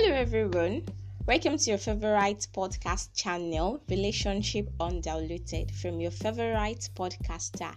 Hello, everyone. Welcome to your favorite podcast channel, Relationship Undiluted, from your favorite podcaster,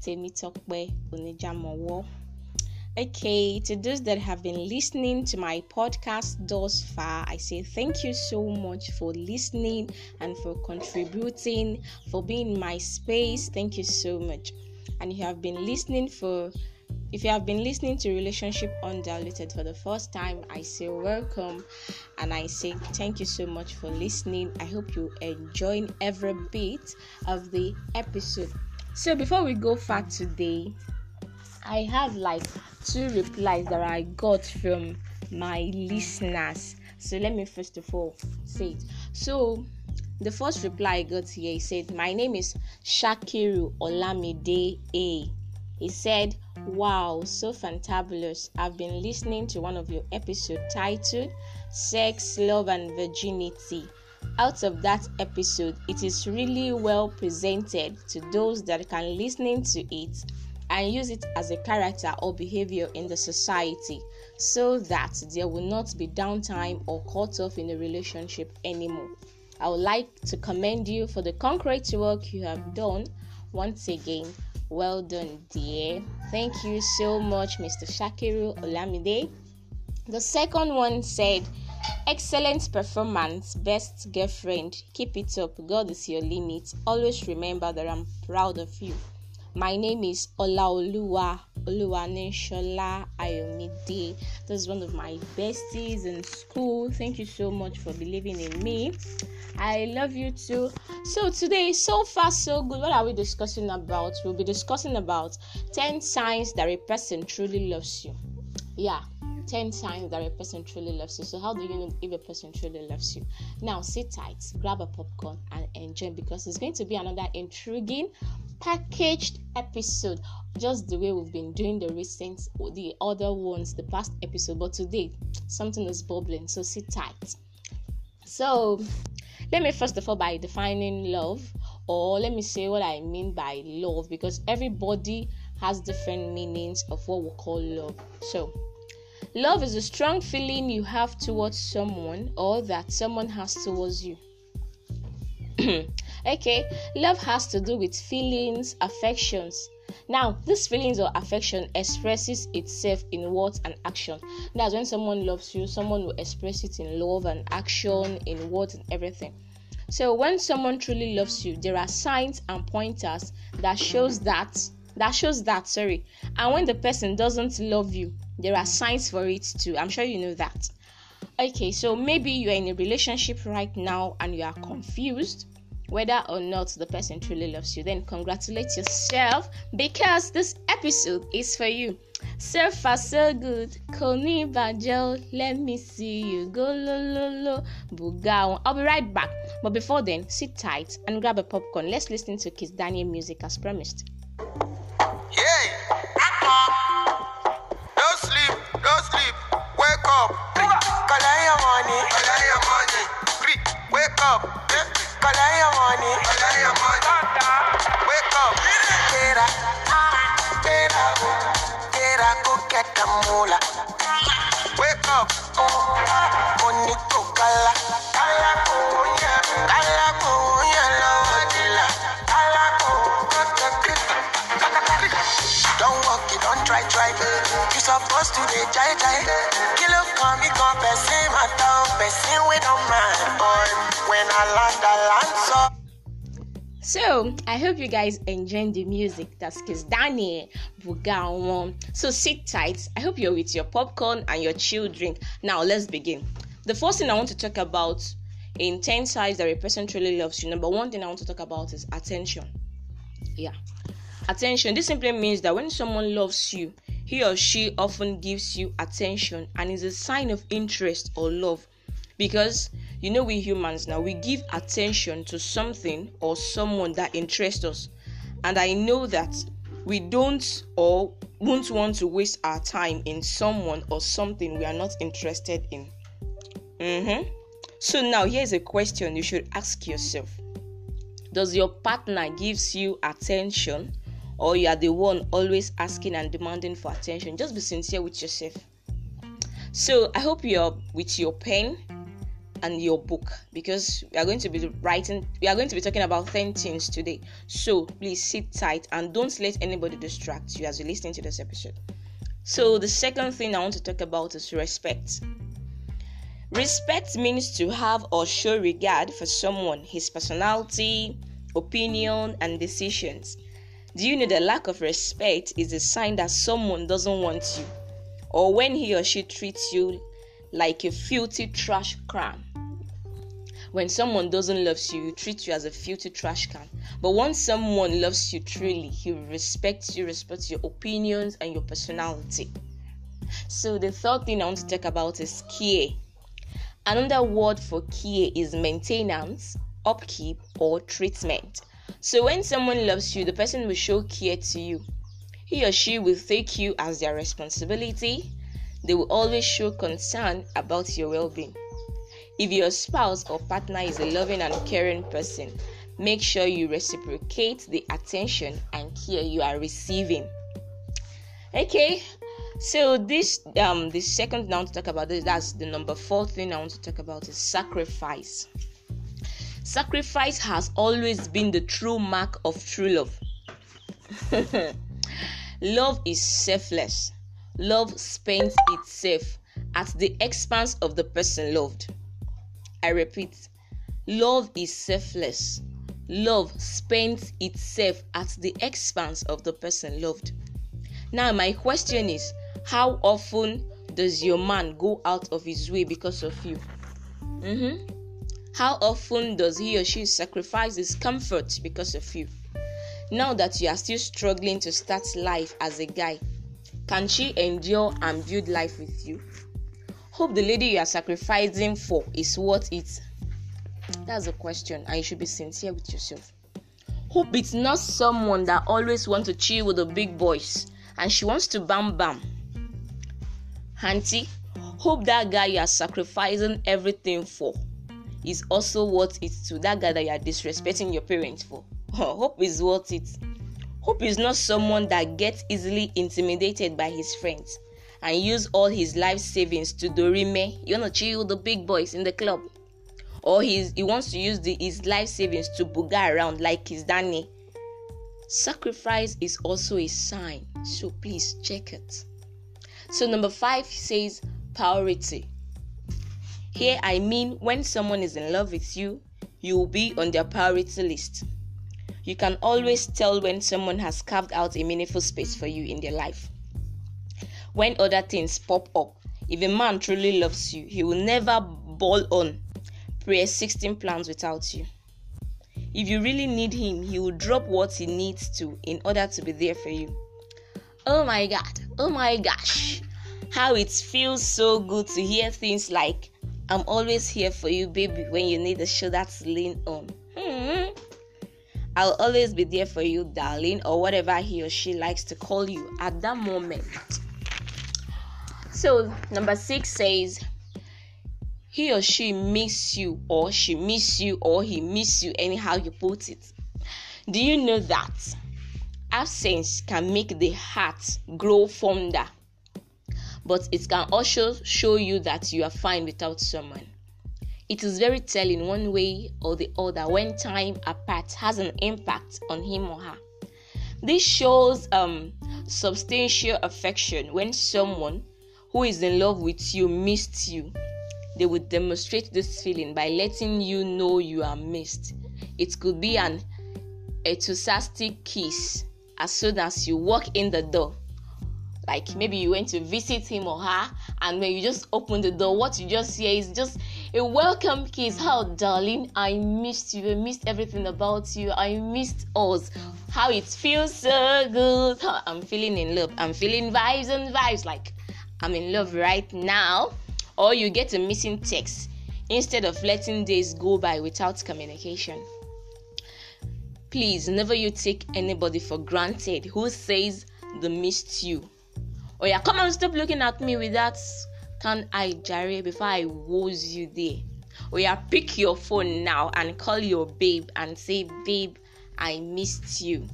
Temitokwe Onijamowo. Okay, to those that have been listening to my podcast thus far, I say thank you so much for listening and for contributing, for being in my space. Thank you so much. And you have been listening for if you have been listening to Relationship Undiluted for the first time, I say welcome and I say thank you so much for listening. I hope you enjoy every bit of the episode. So, before we go far today, I have like two replies that I got from my listeners. So, let me first of all say it. So, the first reply I got here he said, My name is Shakiru Olamide A. He said, Wow, so fantabulous. I've been listening to one of your episodes titled Sex, Love and Virginity. Out of that episode, it is really well presented to those that can listening to it and use it as a character or behavior in the society so that there will not be downtime or cut off in a relationship anymore. I would like to commend you for the concrete work you have done once again well done, dear. Thank you so much, Mr. Shakiru Olamide. The second one said, Excellent performance, best girlfriend. Keep it up. God is your limit. Always remember that I'm proud of you. My name is Olaoluwa Oluwaneshola Ayomide. This is one of my besties in school. Thank you so much for believing in me. I love you too. So today, so far so good. What are we discussing about? We'll be discussing about 10 signs that a person truly loves you. Yeah, 10 signs that a person truly loves you. So, how do you know if a person truly loves you? Now, sit tight, grab a popcorn, and enjoy because it's going to be another intriguing, packaged episode, just the way we've been doing the recent, the other ones, the past episode. But today, something is bubbling, so sit tight. So, let me first of all by defining love, or let me say what I mean by love, because everybody has different meanings of what we call love. So, love is a strong feeling you have towards someone or that someone has towards you. okay, love has to do with feelings, affections. Now, these feelings or affection expresses itself in words and action. That's when someone loves you, someone will express it in love and action, in words and everything. So when someone truly loves you, there are signs and pointers that shows that that shows that sorry. And when the person doesn't love you, there are signs for it too. I'm sure you know that. Okay, so maybe you're in a relationship right now and you are confused whether or not the person truly loves you. Then congratulate yourself because this episode is for you. So far, so good. Koni Bajel, let me see you go lo lo lo. Bugao. I'll be right back. But before then, sit tight and grab a popcorn. Let's listen to Kizz Daniel music as promised. Jai jai. Kilo person, my person. Boy, when I land, I land so. So I hope you guys enjoyed the music. That's Kizz Daniel Bugawan. So sit tight. I hope you're with your popcorn and your chill drink. Now let's begin. The first thing I want to talk about in 10 signs that a person truly loves you. Number one thing I want to talk about is attention. Yeah. Attention. This simply means that when someone loves you, he or she often gives you attention and is a sign of interest or love. Because you know we humans now we give attention to something or someone that interests us. And I know that we don't or won't want to waste our time in someone or something we are not interested in. Mm-hmm. So now here's a question you should ask yourself. Does your partner gives you attention or you are the one always asking and demanding for attention? Just be sincere with yourself. So I hope you're with your pen and your book because we are going to be writing we are going to be talking about 10 things today so please sit tight and don't let anybody distract you as you're listening to this episode so the second thing i want to talk about is respect respect means to have or show regard for someone his personality opinion and decisions do you know the lack of respect is a sign that someone doesn't want you or when he or she treats you like a filthy trash can. When someone doesn't love you, you treat you as a filthy trash can. But once someone loves you truly, he respects you, respects your opinions and your personality. So the third thing I want to talk about is care. Another word for care is maintenance, upkeep, or treatment. So when someone loves you, the person will show care to you. He or she will take you as their responsibility they will always show concern about your well being. If your spouse or partner is a loving and caring person, make sure you reciprocate the attention and care you are receiving. Okay, so this um the second now to talk about this that's the number four thing I want to talk about is sacrifice. Sacrifice has always been the true mark of true love. love is selfless love spends itself at the expense of the person loved. I repeat, love is selfless. Love spends itself at the expense of the person loved. Now, my question is how often does your man go out of his way because of you? Mm-hmm. How often does he or she sacrifice his comfort because of you? Now that you are still struggling to start life as a guy, can she endure and build life with you? Hope the lady you are sacrificing for is worth it. That's a question, and you should be sincere with yourself. Hope it's not someone that always wants to chill with the big boys and she wants to bam bam. Auntie, hope that guy you are sacrificing everything for is also worth it to that guy that you are disrespecting your parents for. hope is worth it. Hope is not someone that gets easily intimidated by his friends and use all his life savings to dorime. You wanna chill the big boys in the club, or he's, he wants to use the, his life savings to booga around like his Danny. Sacrifice is also a sign, so please check it. So number five says priority. Here I mean when someone is in love with you, you will be on their priority list. You can always tell when someone has carved out a meaningful space for you in their life. When other things pop up, if a man truly loves you, he will never ball on pre 16 plans without you. If you really need him, he will drop what he needs to in order to be there for you. Oh my god, oh my gosh, how it feels so good to hear things like, I'm always here for you, baby, when you need a shoulder to lean on. Hmm. I'll always be there for you, darling, or whatever he or she likes to call you at that moment. So, number six says, he or she miss you, or she miss you, or he miss you, anyhow you put it. Do you know that absence can make the heart grow fonder, but it can also show you that you are fine without someone? It is very telling one way or the other when time apart has an impact on him or her. This shows um, substantial affection when someone who is in love with you missed you. They would demonstrate this feeling by letting you know you are missed. It could be an enthusiastic kiss as soon as you walk in the door. Like maybe you went to visit him or her, and when you just open the door, what you just hear is just a welcome kiss. How, darling, I missed you. I missed everything about you. I missed us. How it feels so good. How I'm feeling in love. I'm feeling vibes and vibes. Like I'm in love right now. Or you get a missing text instead of letting days go by without communication. Please, never you take anybody for granted who says they missed you. Oh yeah, come on, stop looking at me with that can I Jare before I woes you there? Oh yeah, pick your phone now and call your babe and say, Babe, I missed you.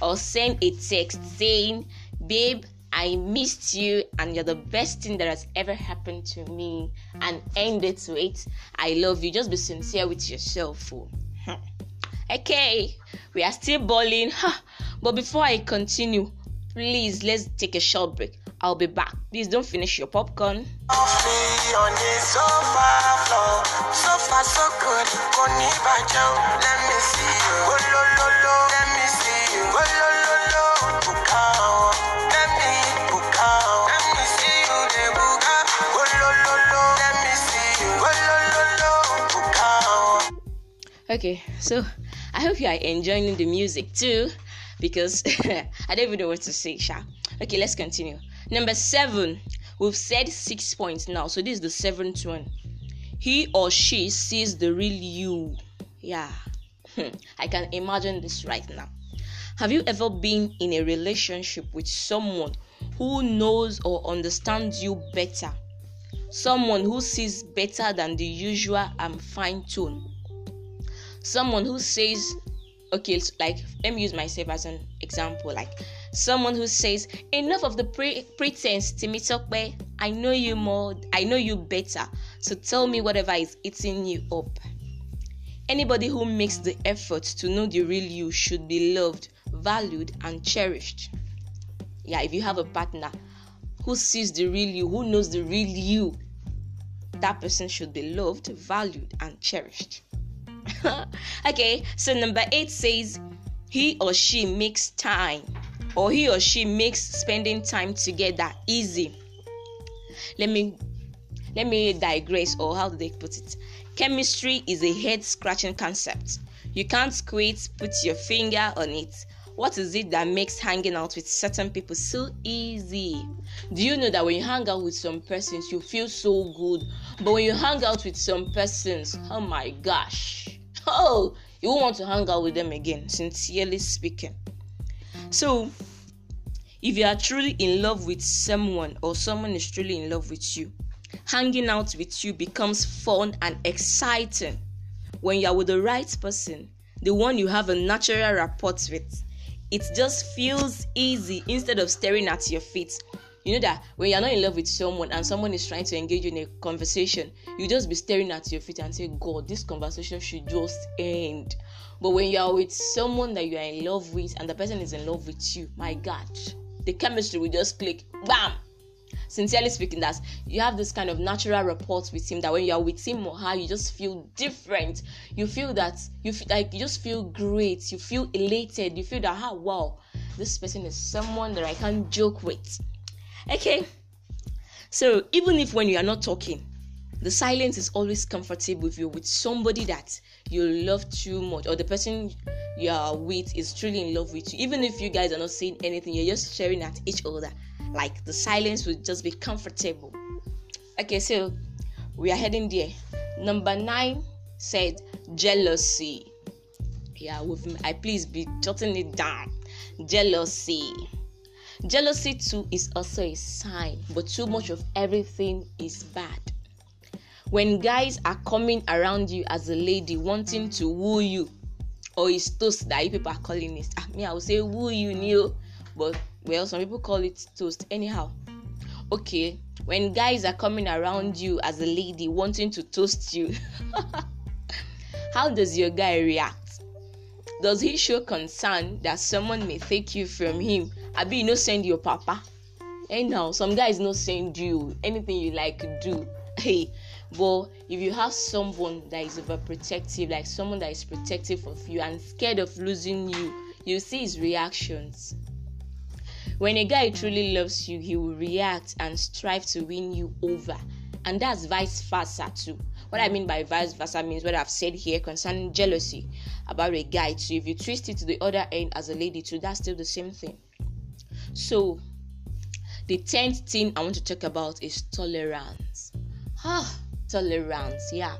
Or send a text saying, Babe, I missed you and you're the best thing that has ever happened to me. And end it with I love you. Just be sincere with yourself. Okay, we are still balling. But before I continue, please let's take a short break. I'll be back. Please don't finish your popcorn. Okay, so I hope you are enjoying the music too because I don't even know what to say, Sha. Okay, let's continue. Number seven, we've said six points now, so this is the seventh one. He or she sees the real you. Yeah, hmm. I can imagine this right now. Have you ever been in a relationship with someone who knows or understands you better? Someone who sees better than the usual and fine tune. Someone who says, okay, like let me use myself as an example. Like someone who says, enough of the pre- pretense, Timitokbe. I know you more, I know you better. So tell me whatever is eating you up. Anybody who makes the effort to know the real you should be loved, valued, and cherished. Yeah, if you have a partner who sees the real you, who knows the real you, that person should be loved, valued, and cherished. okay, so number eight says he or she makes time or he or she makes spending time together easy. Let me let me digress or how do they put it? Chemistry is a head scratching concept. You can't quite put your finger on it. What is it that makes hanging out with certain people so easy? Do you know that when you hang out with some persons, you feel so good, but when you hang out with some persons, oh my gosh, oh, you won't want to hang out with them again, sincerely speaking. So, if you are truly in love with someone or someone is truly in love with you, hanging out with you becomes fun and exciting. When you are with the right person, the one you have a natural rapport with, it just feels easy instead of staring at your feet. You know that when you're not in love with someone and someone is trying to engage you in a conversation, you just be staring at your feet and say, God, this conversation should just end. But when you are with someone that you are in love with and the person is in love with you, my God, the chemistry will just click, bam. Sincerely speaking, that you have this kind of natural rapport with him that when you are with him or her, you just feel different. You feel that you feel like you just feel great. You feel elated. You feel that, ah, wow, this person is someone that I can joke with. Okay. So even if when you are not talking, the silence is always comfortable with you with somebody that you love too much or the person you are with is truly in love with you. Even if you guys are not saying anything you're just staring at each other. Like the silence will just be comfortable. Okay so we are heading there. Number nine said jealousy. Yeah with me i please be jotting it down. Jealousy. Jealousy too is also a sign but too much of everything is bad when guys are coming around you as a lady wanting to woo you or it's toast that you people are calling it. Ah, me i would say woo you new but well some people call it toast anyhow. Okay when guys are coming around you as a lady wanting to toast you how does your guy react? Does he show concern that someone may take you from him? Abi you no send your papa? Anyhow some guys no send you anything you like do. Hey but if you have someone that is overprotective like someone that is protective of you and scared of losing you you see his reactions. When a guy truly loves you he will react and strive to win you over. And that's vice versa too. What i mean by vice versa means what i've said here concerning jealousy about a guy too. If you twist it to the other end as a lady too that's still the same thing. So the 10th thing i want to talk about is tolerance. Ah tolerance yeah.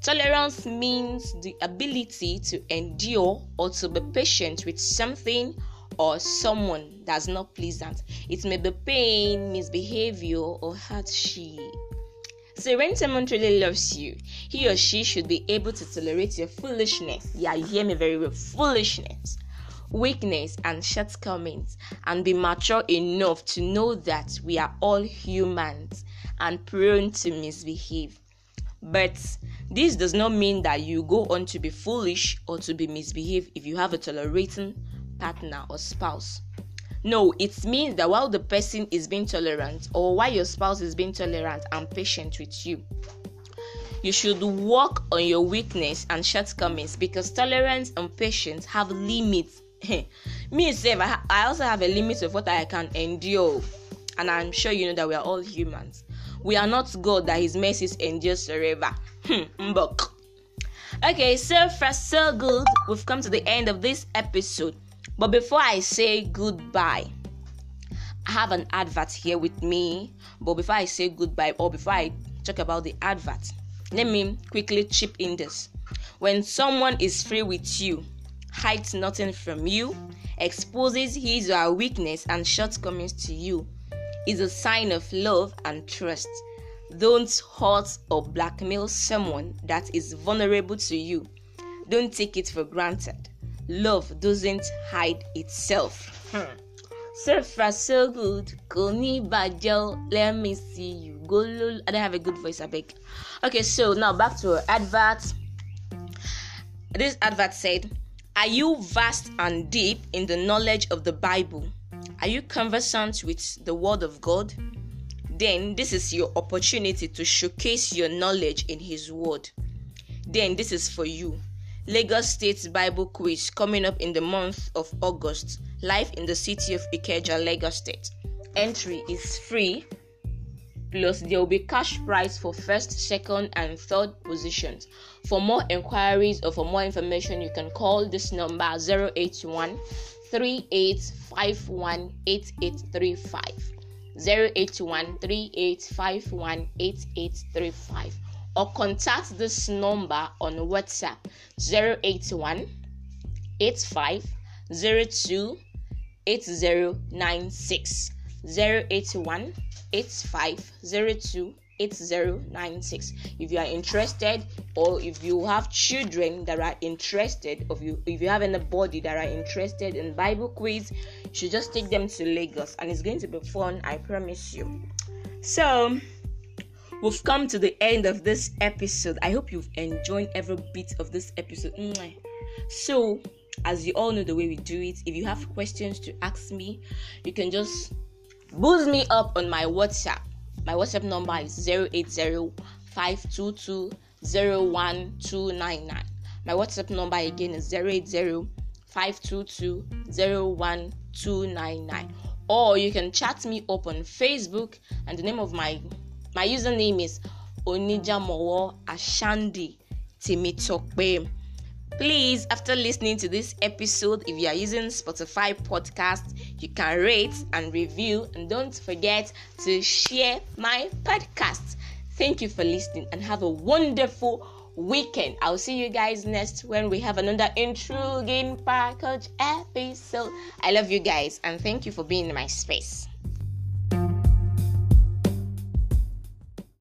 Tolerance means the ability to endure or to be patient with something or someone that's not pleasant. It may be pain misbehavior or hardship. So when someone truly loves you he or she should be able to tolerate your foolishness. Yeah you hear me very well. Foolishness weakness, and shortcomings, and be mature enough to know that we are all humans and prone to misbehave. But this does not mean that you go on to be foolish or to be misbehave if you have a tolerating partner or spouse. No, it means that while the person is being tolerant or while your spouse is being tolerant and patient with you, you should work on your weakness and shortcomings because tolerance and patience have limits. Me, I, I also have a limit of what I can endure, and I'm sure you know that we are all humans. We are not God that His mercies endures forever. Hmm, okay, so far so good. We've come to the end of this episode. But before I say goodbye, I have an advert here with me. But before I say goodbye, or before I talk about the advert, let me quickly chip in this. When someone is free with you, hides nothing from you, exposes his or her weakness and shortcomings to you, is a sign of love and trust. Don't hurt or blackmail someone that is vulnerable to you. Don't take it for granted. Love doesn't hide itself. Hmm. So far, so good. Koni Bajel, let me see you. Go, I don't have a good voice, I beg. Okay, so now back to our advert. This advert said, Are you vast and deep in the knowledge of the Bible? Are you conversant with the Word of God? Then this is your opportunity to showcase your knowledge in His Word. Then this is for you. Lagos State Bible Quiz coming up in the month of August, live in the city of Ikeja, Lagos State. Entry is free, plus there will be cash prize for first, second, and third positions. For more inquiries or for more information, you can call this number 081 3851 8835. 081 3851 8835 or contact this number on WhatsApp 081 85 02 8096 081 85 02 8096 if you are interested or if you have children that are interested of you if you have anybody that are interested in bible quiz you should just take them to lagos and it's going to be fun i promise you so we've come to the end of this episode. I hope you've enjoyed every bit of this episode. So, as you all know the way we do it, if you have questions to ask me, you can just boost me up on my WhatsApp. My WhatsApp number is 080 My WhatsApp number again is 080 Or you can chat me up on Facebook, and the name of my my username is Onijamowo Ashandi Timitokbe. Please, after listening to this episode, if you are using Spotify podcast, you can rate and review, and don't forget to share my podcast. Thank you for listening and have a wonderful weekend. I'll see you guys next when we have another intriguing package episode. I love you guys and thank you for being in my space.